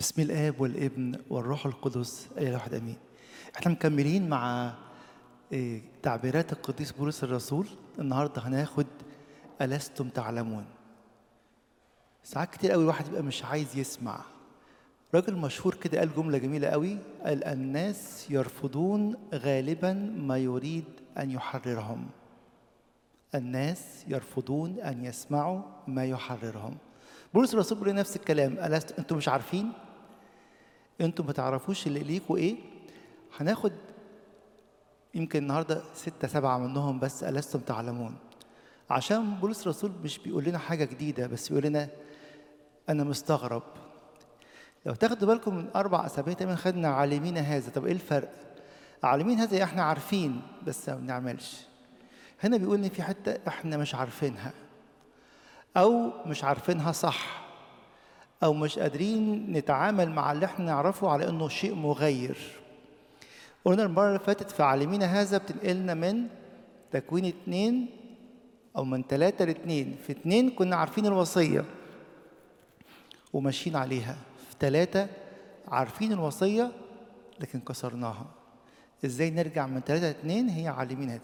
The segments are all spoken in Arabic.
بسم الآب والابن والروح القدس إله واحد آمين. إحنا مكملين مع إيه، تعبيرات القديس بولس الرسول. النهارده هناخد ألستم تعلمون. ساعات كتير قوي الواحد يبقى مش عايز يسمع. راجل مشهور كده قال جملة جميلة قوي قال الناس يرفضون غالبا ما يريد أن يحررهم. الناس يرفضون أن يسمعوا ما يحررهم. بولس الرسول بيقول نفس الكلام ألست أنتم مش عارفين؟ أنتم ما تعرفوش اللي ليكوا إيه؟ هناخد يمكن النهارده ستة سبعة منهم بس ألستم تعلمون. عشان بولس الرسول مش بيقول لنا حاجة جديدة بس بيقول لنا أنا مستغرب. لو تاخدوا بالكم من أربع أسابيع تقريبا خدنا عالمين هذا. طب إيه الفرق؟ عالمين هذا إحنا عارفين بس ما بنعملش. هنا بيقول إن في حتة إحنا مش عارفينها أو مش عارفينها صح. أو مش قادرين نتعامل مع اللي إحنا نعرفه على إنه شيء مغير. قلنا المرة اللي فاتت في عالمين هذا بتنقلنا من تكوين اتنين أو من تلاتة لاتنين. في اتنين كنا عارفين الوصية وماشيين عليها. في تلاتة عارفين الوصية لكن كسرناها. إزاي نرجع من تلاتة لاتنين؟ هي عالمين هذا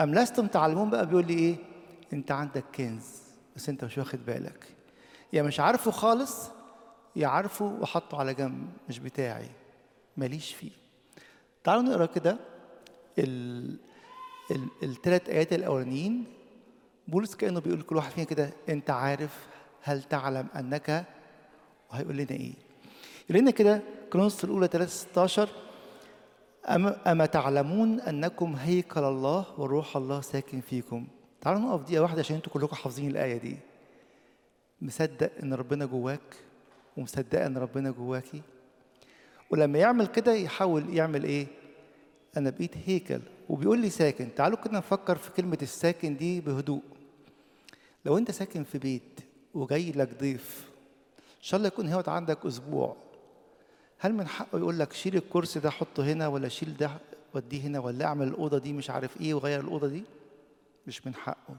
أم لستم تعلمون بقى؟ بيقول لي إيه؟ أنت عندك كنز. بس أنت مش واخد بالك. يا مش عارفه خالص يا عارفه وحطه على جنب مش بتاعي ماليش فيه. تعالوا نقرأ كده ال... ال... الثلاث آيات الأولانيين. بولس كأنه بيقول لكل واحد فينا كده أنت عارف هل تعلم انك وهيقول لنا إيه. يقول لنا كده كرونس الأولى 3 16 أما, أما تعلمون أنكم هيكل الله وروح الله ساكن فيكم؟ تعالوا نقف دقيقة واحدة عشان أنتوا كلكم حافظين الآية دي. مصدق إن ربنا جواك ومصدقة إن ربنا جواكي. ولما يعمل كده يحاول يعمل إيه؟ أنا بقيت هيكل. وبيقول لي ساكن. تعالوا كده نفكر في كلمة الساكن دي بهدوء. لو أنت ساكن في بيت وجاي لك ضيف إن شاء الله يكون هوت عندك أسبوع. هل من حقه يقول لك شيل الكرسي ده حطه هنا ولا شيل ده وديه هنا ولا اعمل الأوضة دي مش عارف إيه وغير الأوضة دي؟ مش من حقه.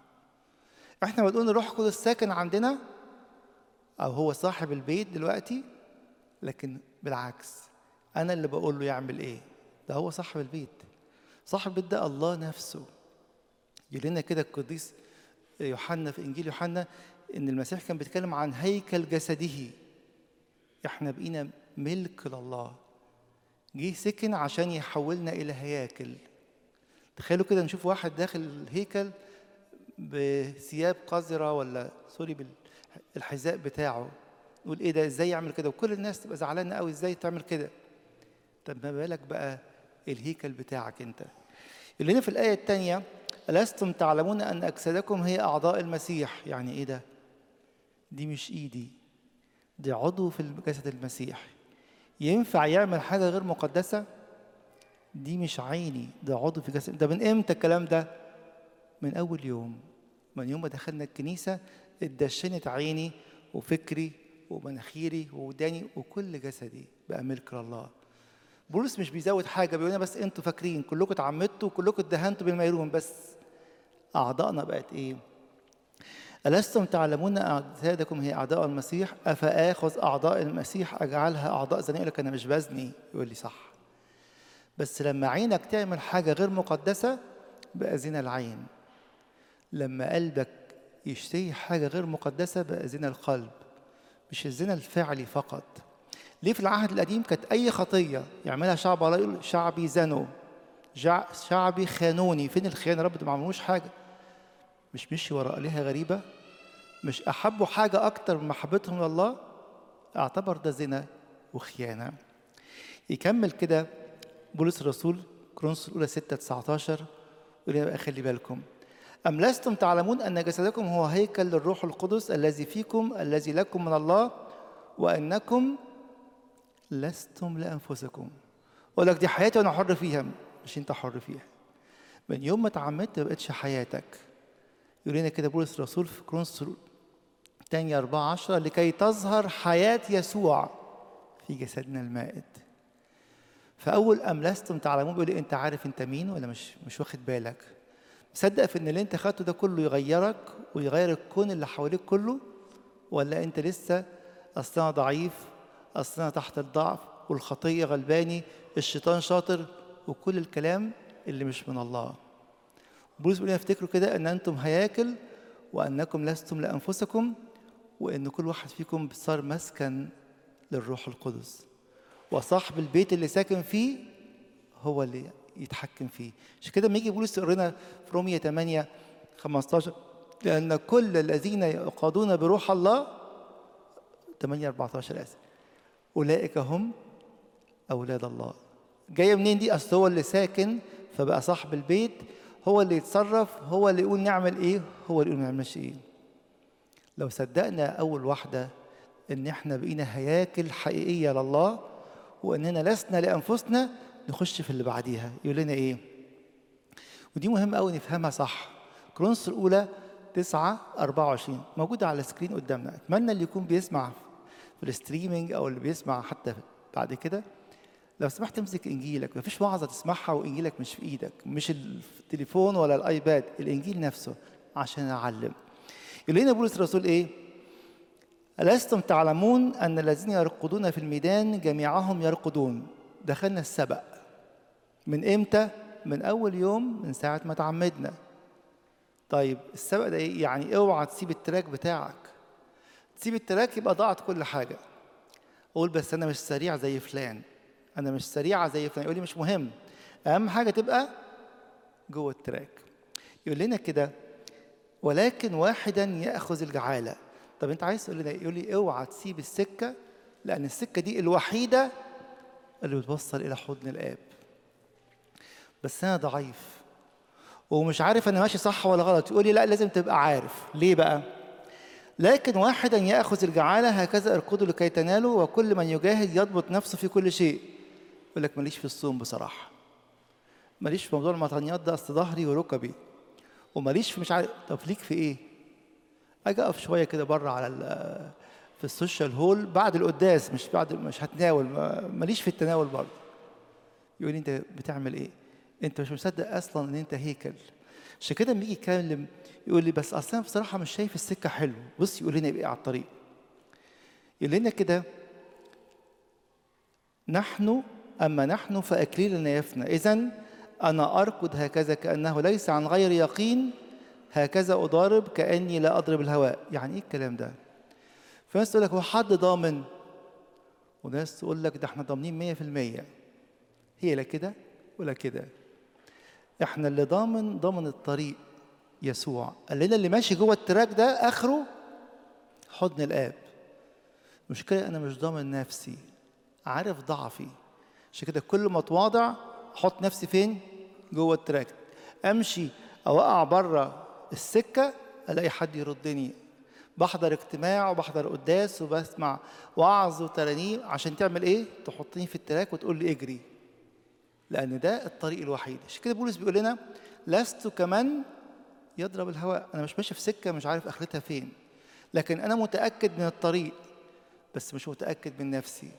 إحنا بنقول الروح القدس ساكن عندنا أو هو صاحب البيت دلوقتي لكن بالعكس أنا اللي بقول له يعمل إيه؟ ده هو صاحب البيت. صاحب البيت ده الله نفسه. يقول لنا كده القديس يوحنا في إنجيل يوحنا إن المسيح كان بيتكلم عن هيكل جسده. إحنا بقينا ملك لله. جه سكن عشان يحولنا إلى هياكل. تخيلوا كده نشوف واحد داخل الهيكل بثياب قذرة ولا سوري بالحذاء بتاعه نقول إيه ده إزاي يعمل كده؟ وكل الناس تبقى زعلانة قوي إزاي تعمل كده؟ طب ما بالك بقى الهيكل بتاعك أنت. اللي هنا في الآية الثانية ألستم تعلمون أن أجسادكم هي أعضاء المسيح؟ يعني إيه ده؟ دي مش إيدي دي عضو في جسد المسيح. ينفع يعمل حاجة غير مقدسة؟ دي مش عيني ده عضو في جسد ده من إمتى الكلام ده؟ من أول يوم من يوم ما دخلنا الكنيسة اتدشنت عيني وفكري ومناخيري ووداني وكل جسدي بقى ملك لله. بولس مش بيزود حاجة بيقول بس أنتوا فاكرين كلكم اتعمدتوا كلكم اتدهنتوا بالميرون بس. أعضائنا بقت إيه؟ ألستم تعلمون أجسادكم هي أعضاء المسيح؟ أفآخذ أعضاء المسيح أجعلها أعضاء زني يقول لك أنا مش بزني. يقول لي صح. بس لما عينك تعمل حاجة غير مقدسة بقى زنا العين. لما قلبك يشتهي حاجة غير مقدسة بقى زنا القلب مش الزنا الفعلي فقط. ليه في العهد القديم كانت أي خطية يعملها شعب الله يقول شعبي زنوا شعبي خانوني فين الخيانة؟ رب ما عملوش حاجة. مش مشي وراء آلهة غريبة؟ مش أحبوا حاجة أكتر من محبتهم لله؟ أعتبر ده زنا وخيانة. يكمل كده بولس الرسول كرونس الأولى 6 19 يقول بقى خلي بالكم أم لستم تعلمون أن جسدكم هو هيكل للروح القدس الذي فيكم الذي لكم من الله وأنكم لستم لأنفسكم. أقول لك دي حياتي وأنا حر فيها مش أنت حر فيها. من يوم ما اتعمدت ما بقتش حياتك. يقول لنا كده بولس الرسول في كرونس تانية أربعة عشرة لكي تظهر حياة يسوع في جسدنا المائت. فأول أم لستم تعلمون بيقول أنت عارف أنت مين ولا مش مش واخد بالك؟ مصدق في إن اللي أنت خدته ده كله يغيرك ويغير الكون اللي حواليك كله؟ ولا أنت لسه اصل أنا ضعيف اصل أنا تحت الضعف والخطيه غلباني الشيطان شاطر وكل الكلام اللي مش من الله؟ بولس بيقول لنا أفتكروا كده أن أنتم هياكل وأنكم لستم لأنفسكم وإن كل واحد فيكم صار مسكن للروح القدس. وصاحب البيت اللي ساكن فيه هو اللي يتحكم فيه. عشان كده لما يجي بولس يقول لنا في رومية 8 15 لأن كل الذين يقادون بروح الله 8 14 آسف أولئك هم أولاد الله. جاية منين دي؟ أصل هو اللي ساكن فبقى صاحب البيت هو اللي يتصرف هو اللي يقول نعمل إيه؟ هو اللي يقول ما نعملش إيه. لو صدقنا أول واحدة إن إحنا بقينا هياكل حقيقية لله وإننا لسنا لأنفسنا نخش في اللي بعديها. يقول لنا إيه؟ ودي مهم قوي نفهمها صح. كورنثوس الأولى 9 24 موجودة على ال screen قدامنا. أتمنى اللي يكون بيسمع في ال streaming أو اللي بيسمع حتى بعد كده. لو سمحت امسك إنجيلك. مفيش وعظه تسمعها وإنجيلك مش في إيدك. مش التليفون ولا الآيباد الإنجيل نفسه عشان أعلم. يقول لنا بولس الرسول إيه؟ ألستم تعلمون أن الذين يركضون في الميدان جميعهم يركضون. دخلنا السبق. من إمتى؟ من أول يوم من ساعة ما تعمدنا. طيب السبق ده إيه؟ يعني اوعى تسيب ال track بتاعك. تسيب ال track يبقى ضاعت كل حاجة. قول بس أنا مش سريع زي فلان. أنا مش سريعة زي فلان. يقول لي مش مهم. أهم حاجة تبقى جوه ال track. يقول لنا كده ولكن واحدا يأخذ الجعالة. طب أنت عايز تقول لنا يقول لي اوعى تسيب السكة لأن السكة دي الوحيدة اللي بتوصل إلى حضن الآب. بس أنا ضعيف. ومش عارف أنا ماشي صح ولا غلط. يقول لي لا لازم تبقى عارف. ليه بقى؟ لكن واحدا يأخذ الجعالة هكذا اركضوا لكي تنالوا وكل من يجاهد يضبط نفسه في كل شيء. يقول لك ماليش في الصوم بصراحة. ماليش في موضوع المطنيات ده أصل ظهري وركبي. وماليش في مش عارف. طب ليك في إيه؟ أجي أقف شوية كده بره على في السوشيال هول بعد القداس مش بعد مش هتناول. ماليش في التناول برضه. يقول لي أنت بتعمل إيه؟ انت مش مصدق أصلا ان انت هيكل. عشان كده لما يجي يتكلم يقول لي بس أصلا بصراحة مش شايف السكة حلو بص يقول لنا إيه على الطريق؟ يقول لنا كده نحن أما نحن فاكليلنا يفنى. اذا أنا أركض هكذا كأنه ليس عن غير يقين هكذا أضارب كأني لا أضرب الهواء. يعني إيه الكلام ده؟ في ناس تقول لك هو حد ضامن؟ وناس تقول لك ده إحنا ضامنين مية في المية. هي لا كده ولا كده. إحنا اللي ضامن ضامن الطريق يسوع. قال لنا اللي ماشي جوه التراك ده آخره حضن الآب. المشكلة أنا مش ضامن نفسي. عارف ضعفي. عشان كده كل ما أتواضع أحط نفسي فين؟ جوه ال track. أمشي أو أقع بره السكة ألاقي حد يردني. بحضر اجتماع وبحضر قداس وبسمع وعظ وترانيم عشان تعمل إيه؟ تحطني في ال track وتقول لي اجري. لأن ده الطريق الوحيد. عشان كده بولس بيقول لنا لست كمن يضرب الهواء. أنا مش ماشي في سكة مش عارف أخرتها فين. لكن أنا متأكد من الطريق بس مش متأكد من نفسي.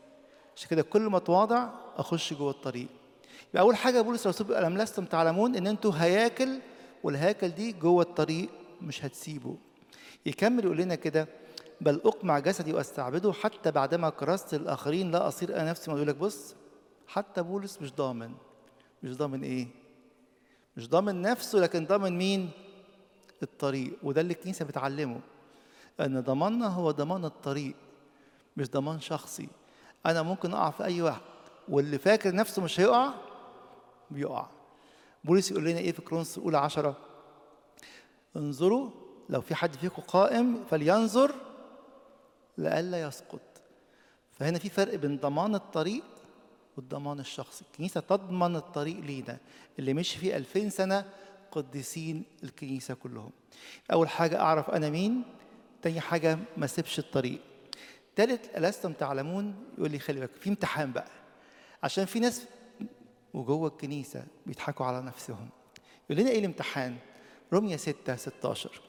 عشان كده كل ما أتواضع أخش جوه الطريق. يبقى أول حاجة بولس الرسول بيقول لستم تعلمون إن أنتوا هياكل والهياكل دي جوه الطريق مش هتسيبه. يكمل يقول لنا كده بل أقمع جسدي وأستعبده حتى بعدما كرست الآخرين لا أصير أنا نفسي. ما يقول لك بص حتى بولس مش ضامن. مش ضامن إيه؟ مش ضامن نفسه لكن ضامن مين؟ الطريق. وده اللي الكنيسة بتعلمه إن ضماننا هو ضمان الطريق مش ضمان شخصي. أنا ممكن أقع في أي وقت واللي فاكر نفسه مش هيقع بيقع. بولس يقول لنا إيه في كرونس الأولى عشرة؟ انظروا لو في حد فيكم قائم فلينظر لئلا يسقط. فهنا في فرق بين ضمان الطريق والضمان الشخصي. الكنيسة تضمن الطريق لينا اللي مشي فيه ألفين سنة قديسين الكنيسة كلهم. أول حاجة أعرف أنا مين تاني حاجة ما سيبش الطريق. تالت ألستم تعلمون؟ يقول لي خلي بالك في امتحان بقى. عشان في ناس وجوه الكنيسة بيضحكوا على نفسهم. يقول لنا إيه الامتحان؟ رمية 6 16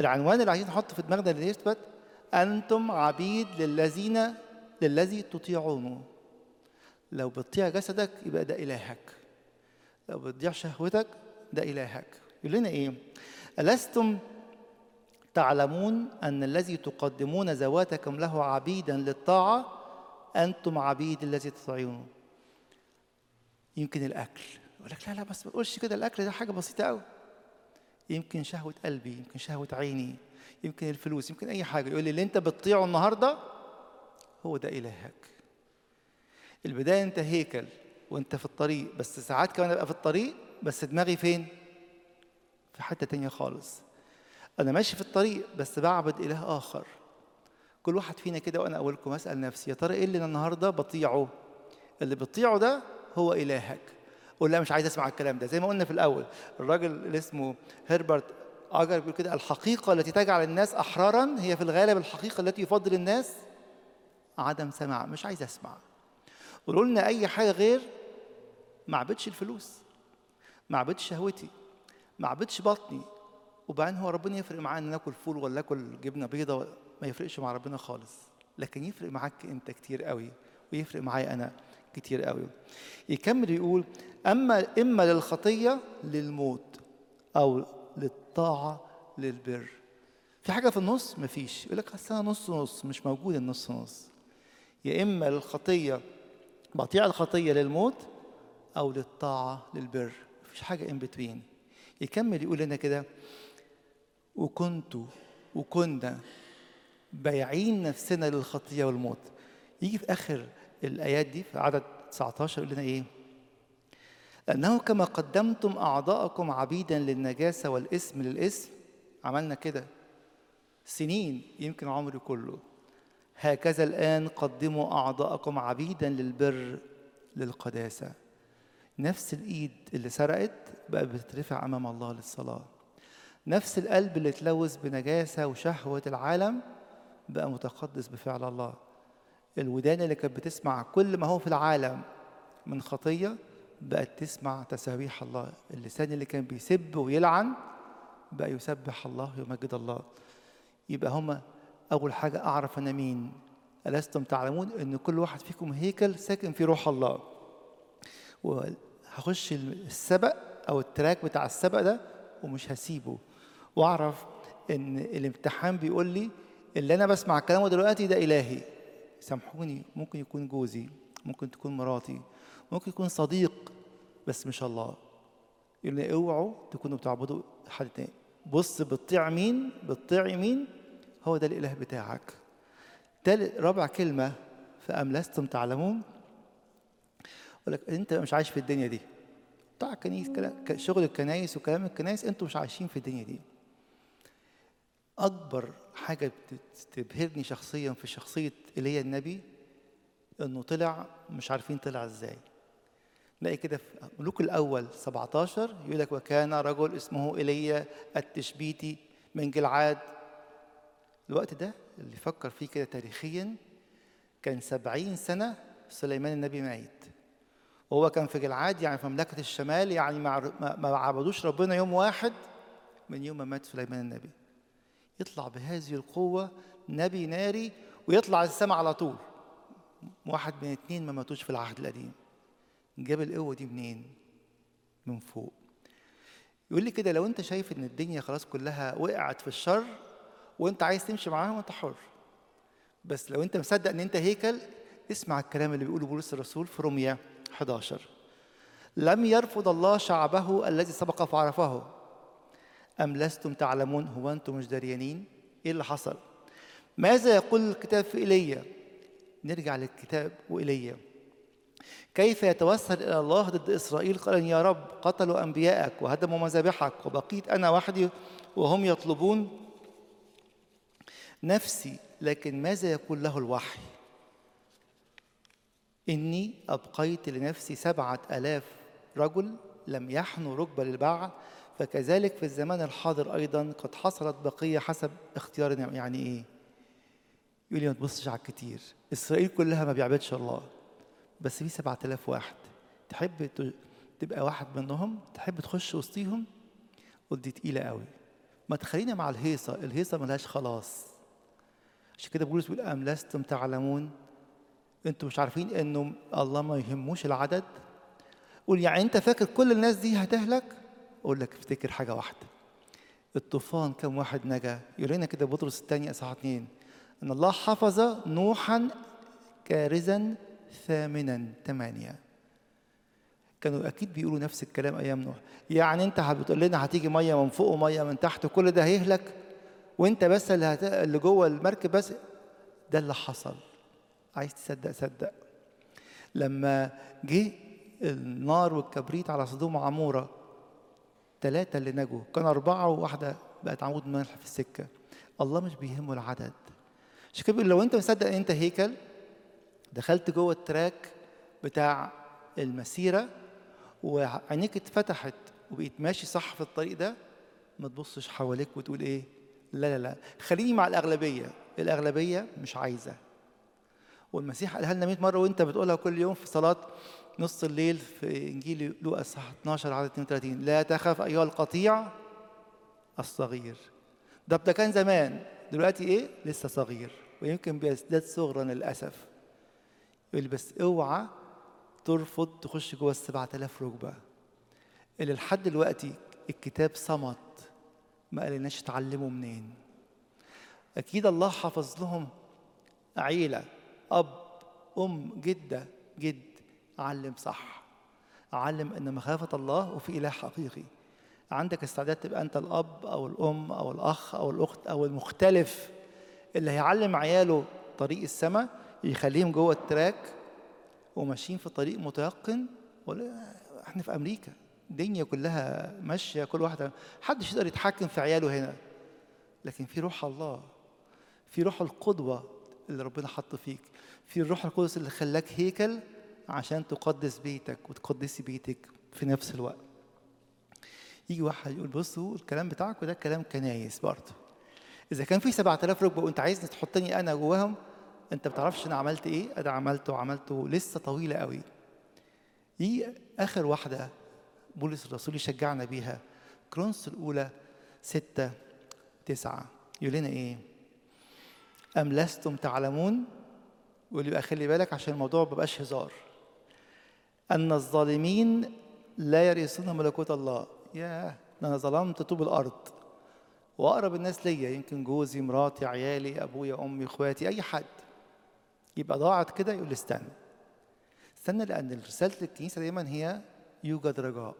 العنوان اللي عايزين نحطه في دماغنا اللي يثبت أنتم عبيد للذين للذي تطيعونه. لو بتطيع جسدك يبقى ده إلهك. لو بتضيع شهوتك ده إلهك. يقول لنا إيه؟ ألستم تعلمون أن الذي تقدمون ذواتكم له عبيدا للطاعة؟ أنتم عبيد الذي تطيعونه يمكن الأكل. يقول لك لا لا بس ما تقولش كده. الأكل ده حاجة بسيطة قوي يمكن شهوة قلبي يمكن شهوة عيني يمكن الفلوس يمكن أي حاجة. يقول لي اللي أنت بتطيعه النهارده هو ده إلهك. البداية انت هيكل وانت في الطريق بس ساعات كمان ابقى في الطريق بس دماغي فين؟ في حتة تانية خالص. أنا ماشي في الطريق بس بعبد إله آخر. كل واحد فينا كده وأنا اولكم أسأل نفسي يا ترى إيه اللي أنا النهارده بطيعه؟ اللي بتطيعه ده هو إلهك. قول لا مش عايز أسمع الكلام ده. زي ما قلنا في الأول الراجل اللي اسمه هربرت أجر بيقول كده الحقيقة التي تجعل الناس أحرارا هي في الغالب الحقيقة التي يفضل الناس عدم سماع مش عايز أسمع. قولوا لنا أي حاجة غير ما عبدش الفلوس ما عبدش شهوتي ما عبدش بطني وبعدين هو ربنا يفرق معاه ان ناكل فول ولا ناكل جبنة بيضة ما يفرقش مع ربنا خالص. لكن يفرق معاك أنت كتير قوي ويفرق معايا أنا كتير قوي. يكمل يقول أما إما للخطية للموت أو للطاعة للبر. في حاجة في النص؟ مفيش يقول لك أصل أنا نص نص مش موجود النص نص. يا إما للخطية بطيع الخطية للموت أو للطاعة للبر. مفيش حاجة ان بتوين يكمل يقول لنا كده وكنت وكنا بايعين نفسنا للخطية والموت. يجي في آخر الآيات دي في عدد 19 يقول لنا إيه؟ لأنه كما قدمتم أعضاءكم عبيدا للنجاسة والإسم للإسم. عملنا كده سنين يمكن عمري كله. هكذا الآن قدموا أعضاءكم عبيدا للبر للقداسة. نفس الإيد اللي سرقت بقى بتترفع أمام الله للصلاة. نفس القلب اللي اتلوث بنجاسة وشهوة العالم بقى متقدس بفعل الله. الودان اللي كانت بتسمع كل ما هو في العالم من خطية بقت تسمع تسابيح الله. اللسان اللي كان بيسب ويلعن بقى يسبح الله ويمجد الله. يبقى هما أول حاجة أعرف أنا مين. ألستم تعلمون إن كل واحد فيكم هيكل ساكن في روح الله. وهخش السبق أو التراك بتاع السبق ده ومش هسيبه. وأعرف إن الامتحان بيقول لي اللي أنا بسمع كلامه دلوقتي ده إلهي. سامحوني ممكن يكون جوزي ممكن تكون مراتي ممكن يكون صديق بس مش الله. يقول لي اوعوا تكونوا بتعبدوا حد تاني. بص بتطيع مين؟ بتطيع مين هو ده الإله بتاعك. تالت رابع كلمة فأم لستم تعلمون؟ يقول لك أنت مش عايش في الدنيا دي. بتاع كنيس كلام شغل الكنايس وكلام الكنايس أنتوا مش عايشين في الدنيا دي. أكبر حاجة بتبهرني شخصيا في شخصية ايليا النبي إنه طلع مش عارفين طلع إزاي. نلاقي كده في ملوك الأول 17 يقول لك وكان رجل اسمه ايليا التشبيتي من جلعاد. الوقت ده اللي فكر فيه كده تاريخيا كان سبعين سنة سليمان النبي ميت. وهو كان في جلعاد يعني في مملكة الشمال يعني ما عبدوش ربنا يوم واحد من يوم ما مات سليمان النبي. يطلع بهذه القوة نبي ناري ويطلع السماء على طول. واحد من اتنين ما ماتوش في العهد القديم. جاب القوة دي منين؟ من فوق. يقول لي كده لو أنت شايف إن الدنيا خلاص كلها وقعت في الشر وانت عايز تمشي معاهم انت حر. بس لو انت مصدق ان انت هيكل اسمع الكلام اللي بيقوله بولس الرسول في روميا 11 لم يرفض الله شعبه الذي سبق فعرفه. أم لستم تعلمون هو أنتم مش دريانين إيه اللي حصل؟ ماذا يقول الكتاب في إيليا؟ نرجع للكتاب وإيليا. كيف يتوسل إلى الله ضد إسرائيل؟ قال يا رب قتلوا أنبياءك وهدموا مذابحك وبقيت أنا وحدي وهم يطلبون نفسي لكن ماذا يقول له الوحي؟ إني أبقيت لنفسي سبعة ألاف رجل لم يحنوا ركبة للبعل فكذلك في الزمان الحاضر أيضا قد حصلت بقية حسب اختيار يعني إيه؟ يقول لي ما تبصش على الكتير. إسرائيل كلها ما بيعبدش الله. بس في سبعة آلاف واحد. تحب تبقى واحد منهم؟ تحب تخش وسطيهم؟ قلت دي تقيلة قوي. ما تخلينا مع الهيصة. الهيصة ملهاش خلاص. عشان كده بولس بيقول أم لستم تعلمون؟ أنتوا مش عارفين إنه الله ما يهموش العدد؟ قول يعني أنت فاكر كل الناس دي هتهلك؟ أقول لك افتكر حاجة واحدة. الطوفان كم واحد نجا؟ يقول لنا كده بطرس الثاني إصحاح اثنين إن الله حفظ نوحا كارزا ثامنا ثمانية كانوا أكيد بيقولوا نفس الكلام أيام نوح. يعني أنت بتقول لنا هتيجي مية من فوق ومية من تحت وكل ده هيهلك؟ وأنت بس اللي, هت... اللي جوه المركب بس ده اللي حصل. عايز تصدق صدق. لما جه النار والكبريت على صدوم وعمورة ثلاثة اللي نجوا كان أربعة وواحدة بقت عمود ملح في السكة. الله مش بيهمه العدد. عشان كده؟ لو أنت مصدق إن أنت هيكل دخلت جوه التراك بتاع المسيرة وعينيك اتفتحت وبقيت ماشي صح في الطريق ده ما تبصش حواليك وتقول إيه؟ لا لا لا. خليني مع الأغلبية. الأغلبية مش عايزة. والمسيح قالها لنا 100 مرة وأنت بتقولها كل يوم في صلاة نص الليل في إنجيل لوقا الصح 12 عدد 32 لا تخف أيها القطيع الصغير. ده ده كان زمان. دلوقتي إيه؟ لسه صغير. ويمكن بيزداد صغرا للأسف. بس اوعى ترفض تخش جوه السبعة آلاف ركبة. اللي لحد دلوقتي الكتاب صمت ما قالناش اتعلموا منين. أكيد الله حافظ لهم عيلة أب أم جدة جد علم صح. علم إن مخافة الله وفي إله حقيقي. عندك استعداد تبقى أنت الأب أو الأم أو الأخ أو الأخت أو المختلف اللي هيعلم عياله طريق السماء يخليهم جوه التراك وماشيين في طريق متيقن. ولا إحنا في أمريكا. الدنيا كلها ماشية كل واحدة محدش يقدر يتحكم في عياله هنا. لكن في روح الله في روح القدوة اللي ربنا حطه فيك. في الروح القدس اللي خلاك هيكل عشان تقدس بيتك وتقدسي بيتك في نفس الوقت. يجي واحد يقول بصوا الكلام بتاعكم ده كلام كنايس برضه. إذا كان في 7000 ركبة وأنت عايز تحطني أنا جواهم أنت ما بتعرفش أنا عملت إيه؟ أنا عملته وعملته لسه طويلة قوي يجي آخر واحدة بولس الرسول يشجعنا بيها. كرونس الأولى ستة تسعة. يقول لنا إيه؟ أم لستم تعلمون؟ يقول لي بقى خلي بالك عشان الموضوع ما بقاش هزار. أن الظالمين لا يرثون ملكوت الله. ياه ده أنا ظلمت طوب الأرض. وأقرب الناس ليا يمكن جوزي مراتي عيالي أبويا أمي إخواتي أي حد. يبقى ضاعت كده يقول لي استنى. استنى لأن رسالة الكنيسة دايما هي يوجد رجاء.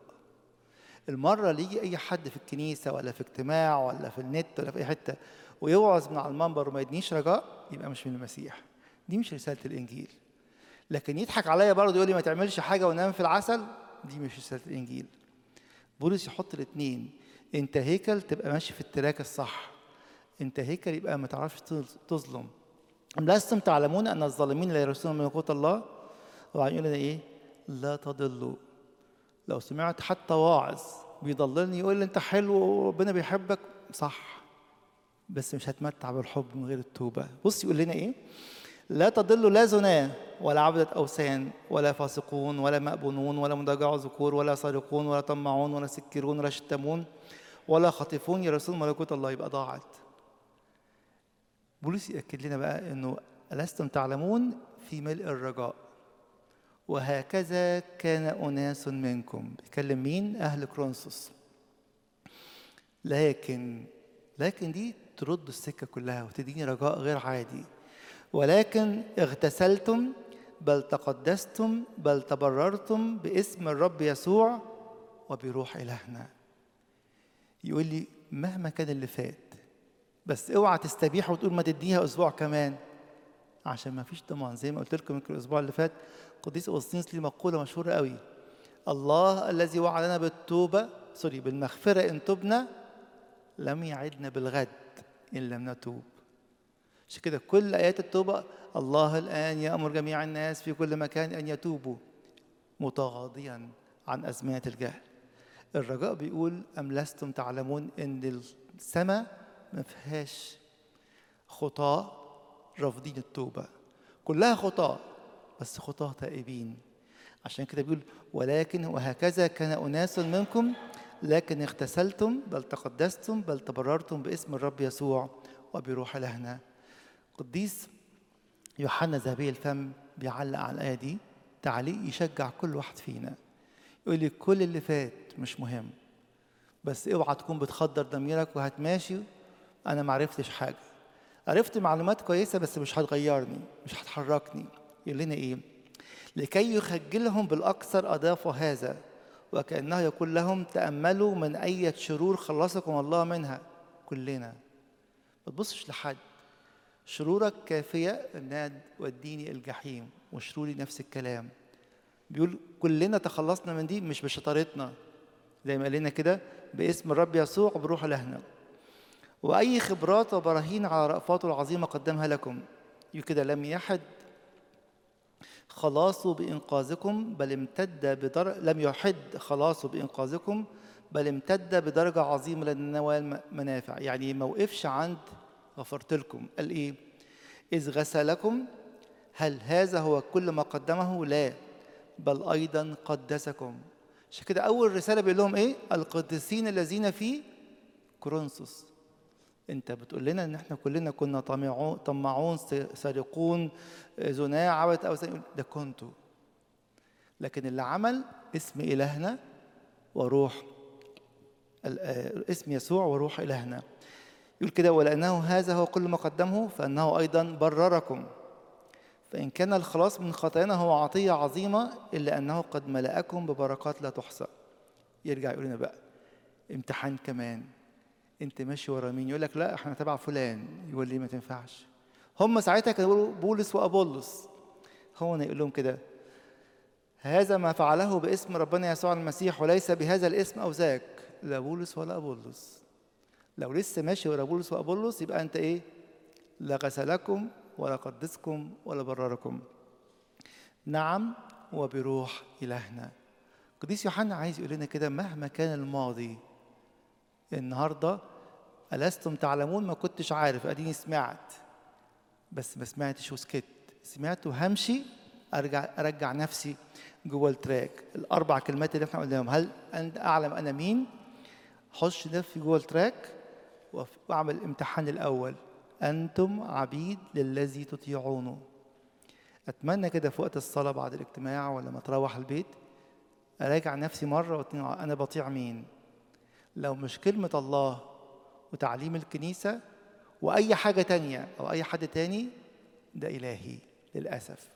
المرة اللي يجي أي حد في الكنيسة ولا في اجتماع ولا في النت ولا في أي حتة ويوعظ من على المنبر وما يدنيش رجاء يبقى مش من المسيح. دي مش رسالة الإنجيل. لكن يضحك عليا برضه يقول لي ما تعملش حاجة ونام في العسل؟ دي مش رسالة الإنجيل. بولس يحط الاثنين أنت هيكل تبقى ماشي في التراك الصح. أنت هيكل يبقى ما تعرفش تظلم. أم لستم تعلمون أن الظالمين لا يرثون ملكوت الله. وبعدين يقول لنا إيه؟ لا تضلوا. لو سمعت حتى واعظ بيضللني يقول لي أنت حلو وربنا بيحبك صح بس مش هتمتع بالحب من غير التوبة. بص يقول لنا إيه؟ لا تضل لا زناة ولا عبدة أوثان ولا فاسقون ولا مأبونون ولا مضاجع ذكور ولا سارقون ولا طمعون ولا سكرون ولا شتمون ولا خاطفون يرثون ملكوت الله يبقى ضاعت. بولس يأكد لنا بقى إنه ألستم تعلمون في ملء الرجاء. وهكذا كان أناس منكم. بيكلم مين؟ أهل كرونسوس. لكن لكن دي ترد السكة كلها وتديني رجاء غير عادي. ولكن اغتسلتم بل تقدستم بل تبررتم باسم الرب يسوع وبروح إلهنا. يقول لي مهما كان اللي فات بس اوعى تستبيح وتقول ما تديها أسبوع كمان. عشان ما فيش ضمان. زي ما قلت لكم يمكن الأسبوع اللي فات قديس اغسطينوس ليه مقولة مشهورة قوي. الله الذي وعدنا بالتوبة سوري بالمغفرة إن تبنا لم يعدنا بالغد إن لم نتوب. عشان كده كل آيات التوبة الله الآن يأمر جميع الناس في كل مكان أن يتوبوا متغاضيا عن أزمنة الجهل. الرجاء بيقول أم لستم تعلمون إن السماء ما فيهاش خطاه رافضين التوبة. كلها خطاه بس خطاه تائبين. عشان كده بيقول ولكن وهكذا كان أناس منكم لكن اغتسلتم بل تقدستم بل تبررتم باسم الرب يسوع وبروح الهنا قديس يوحنا ذهبي الفم بيعلق على الآية دي تعليق يشجع كل واحد فينا. يقول لي كل اللي فات مش مهم بس اوعى تكون بتخدر ضميرك وهتماشي أنا ما عرفتش حاجة. عرفت معلومات كويسة بس مش هتغيرني مش هتحركني. يقول لنا إيه؟ لكي يخجلهم بالأكثر أضاف هذا وكأنه يقول لهم تأملوا من اية شرور خلصكم الله منها. كلنا. ما تبصش لحد. شرورك كافية انها توديني الجحيم وشروري نفس الكلام. بيقول كلنا تخلصنا من دي مش بشطارتنا. زي ما قال لنا كده باسم الرب يسوع بروح لهنا. وأي خبرات وبراهين على رأفاته العظيمة قدمها لكم. كده لم يحد خلاصه بإنقاذكم بل امتد بدر لم يحد خلاصه بإنقاذكم بل امتد بدرجة عظيمة للنوال منافع يعني ما وقفش عند غفرت لكم. قال إيه؟ إذ غسلكم هل هذا هو كل ما قدمه؟ لا بل أيضا قدسكم. عشان كده أول رسالة بيقول لهم إيه؟ القديسين الذين في كورنثوس. انت بتقول لنا ان إحنا كلنا كنا طمعون طمعون سارقون زناة عبد أو ده كنتوا. لكن اللي عمل اسم إلهنا وروح اسم يسوع وروح إلهنا. يقول كده ولأنه هذا هو كل ما قدمه فإنه أيضا برركم. فإن كان الخلاص من خطايانا هو عطية عظيمة إلا أنه قد ملأكم ببركات لا تحصى. يرجع يقول لنا بقى امتحان كمان. انت ماشي ورا مين؟ يقول لك لا إحنا تبع فلان. يقول لي ما تنفعش. هم ساعتها كانوا يقولوا بولس وأبولس. هو يقول لهم كده هذا ما فعله باسم ربنا يسوع المسيح وليس بهذا الاسم أو ذاك لا بولس ولا أبولس. لو لسه ماشي ورا بولس وأبولس يبقى أنت إيه؟ لا غسلكم ولا قدسكم ولا برركم. نعم وبروح إلهنا. قديس يوحنا عايز يقول لنا كده مهما كان الماضي النهارده ألستم تعلمون؟ ما كنتش عارف. أديني سمعت. بس ما سمعتش وسكت. سمعت وهمشي أرجع أرجع نفسي جوه ال track. الأربع كلمات اللي إحنا قلناهم. هل أنت أعلم أنا مين؟ أخش نفسي جوه ال track وأعمل الامتحان الأول. أنتم عبيد للذي تطيعونه أتمنى كده في وقت الصلاة بعد الاجتماع ولا ما تروح البيت أراجع نفسي مرة واتنين أنا بطيع مين؟ لو مش كلمة الله وتعليم الكنيسة وأي حاجة تانية أو أي حد تاني ده إلهي للأسف.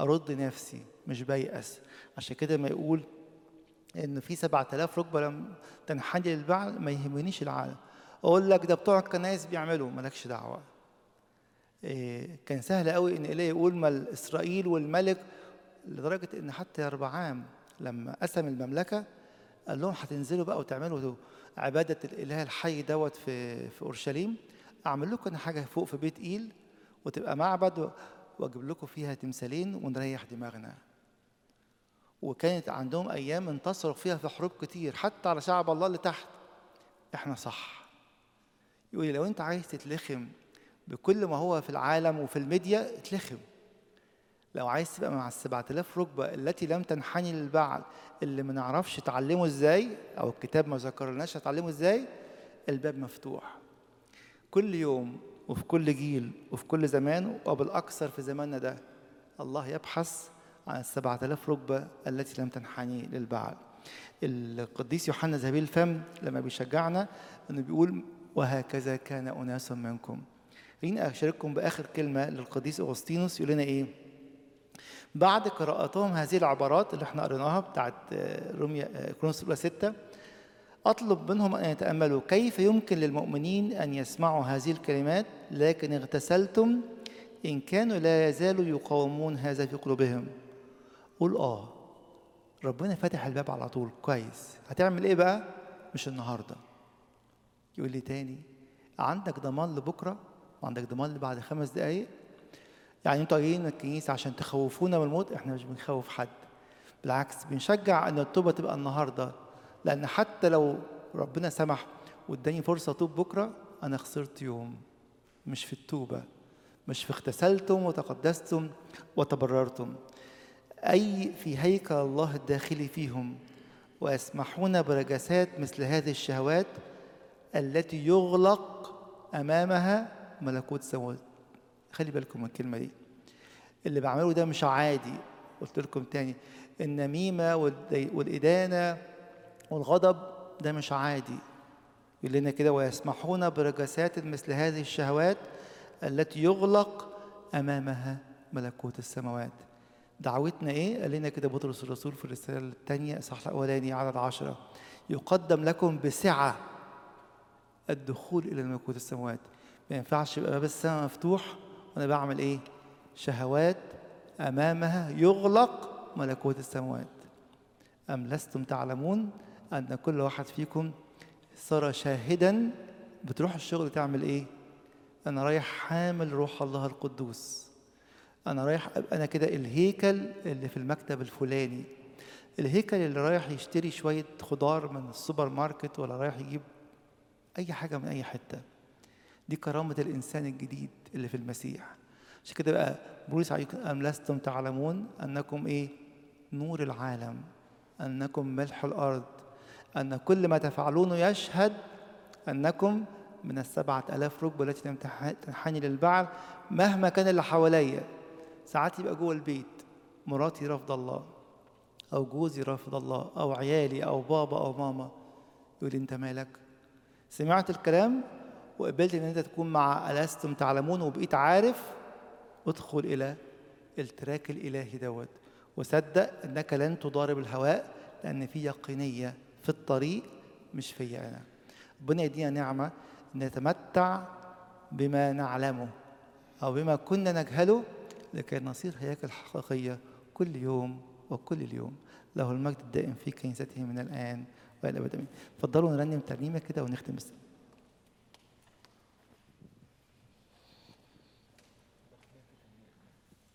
أرد نفسي مش بيأس. عشان كده ما يقول إن في سبعة آلاف ركبة لم تنحني للبعل ما يهمنيش العالم. أقول لك ده بتوع الكنايس بيعملوا مالكش دعوة. إيه كان سهل قوي إن إلهي يقول ما إسرائيل والملك لدرجة إن حتى يربعام لما قسم المملكة قال لهم هتنزلوا بقى وتعملوا عبادة الإله الحي دوت في في أورشليم أعمل لكم حاجة فوق في بيت إيل وتبقى معبد وأجيب لكم فيها تمثالين ونريح دماغنا. وكانت عندهم أيام انتصروا فيها في حروب كتير حتى على شعب الله اللي تحت. إحنا صح. يقول لي لو أنت عايز تتلخم بكل ما هو في العالم وفي الميديا اتلخم. لو عايز تبقى مع السبعة آلاف ركبة التي لم تنحني للبعل اللي ما نعرفش تعلمه إزاي أو الكتاب ما ذكرناش هتعلمه إزاي الباب مفتوح. كل يوم وفي كل جيل وفي كل زمان وبالاكثر في زماننا ده الله يبحث عن السبعة آلاف ركبة التي لم تنحني للبعل القديس يوحنا ذهبي الفم لما بيشجعنا إنه بيقول وهكذا كان اناس منكم. خليني أشارككم بآخر كلمة للقديس أغسطينوس يقول لنا إيه؟ بعد قراءتهم هذه العبارات اللي إحنا قريناها بتاعت روميا كرونس الاولى 6 أطلب منهم أن يتأملوا كيف يمكن للمؤمنين أن يسمعوا هذه الكلمات لكن اغتسلتم إن كانوا لا يزالوا يقاومون هذا في قلوبهم. قول آه ربنا فاتح الباب على طول كويس. هتعمل إيه بقى؟ مش النهارده. يقول لي تاني عندك ضمان لبكرة وعندك ضمان لبعد خمس دقايق يعني أنتوا جايين الكنيسة عشان تخوفونا من الموت إحنا مش بنخوف حد. بالعكس بنشجع إن التوبة تبقى النهارده. لأن حتى لو ربنا سمح واداني فرصة أتوب بكرة أنا خسرت يوم. مش في التوبة. مش في اغتسلتم وتقدستم وتبررتم. أي في هيكل الله الداخلي فيهم ويسمحون برجسات مثل هذه الشهوات التي يغلق أمامها ملكوت سماوات خلي بالكم من الكلمة دي. اللي بعمله ده مش عادي قلت لكم تاني. النميمة والإدانة والغضب ده مش عادي. يقول لنا كده ويسمحون برجسات مثل هذه الشهوات التي يغلق أمامها ملكوت السماوات. دعوتنا إيه؟ قال لنا كده بطرس الرسول في الرسالة الثانية إصحاح الأولاني عدد عشرة يقدم لكم بسعة الدخول إلى ملكوت السماوات. ما ينفعش يبقى باب السماء مفتوح وأنا بعمل إيه؟ شهوات أمامها يغلق ملكوت السماوات. أم لستم تعلمون أن كل واحد فيكم صار شاهدا؟ بتروح الشغل تعمل إيه؟ أنا رايح حامل روح الله القدوس. أنا رايح أبقى أنا كده الهيكل اللي في المكتب الفلاني. الهيكل اللي رايح يشتري شوية خضار من السوبر ماركت ولا رايح يجيب أي حاجة من أي حتة. دي كرامة الإنسان الجديد اللي في المسيح. عشان كده بقى بولس أم لستم تعلمون أنكم إيه؟ نور العالم أنكم ملح الأرض أن كل ما تفعلونه يشهد أنكم من السبعة ألاف ركبة التي تنحني للبعل مهما كان اللي حواليا. ساعات يبقى جوه البيت مراتي رافضة الله أو جوزي رافض الله أو عيالي أو بابا أو ماما يقول أنت مالك؟ سمعت الكلام؟ وقبلت إن أنت تكون مع ألستم تعلمون وبقيت عارف ادخل إلى التراك الإلهي دوت. وصدق أنك لن تضارب الهواء لأن في يقينية في الطريق مش فيا أنا. ربنا يدينا نعمة نتمتع بما نعلمه أو بما كنا نجهله لكي نصير هياكل حقيقية كل يوم وكل اليوم. له المجد الدائم في كنيسته من الآن وإلى الأبد آمين. اتفضلوا نرنم ترنيمة كده ونختم السنة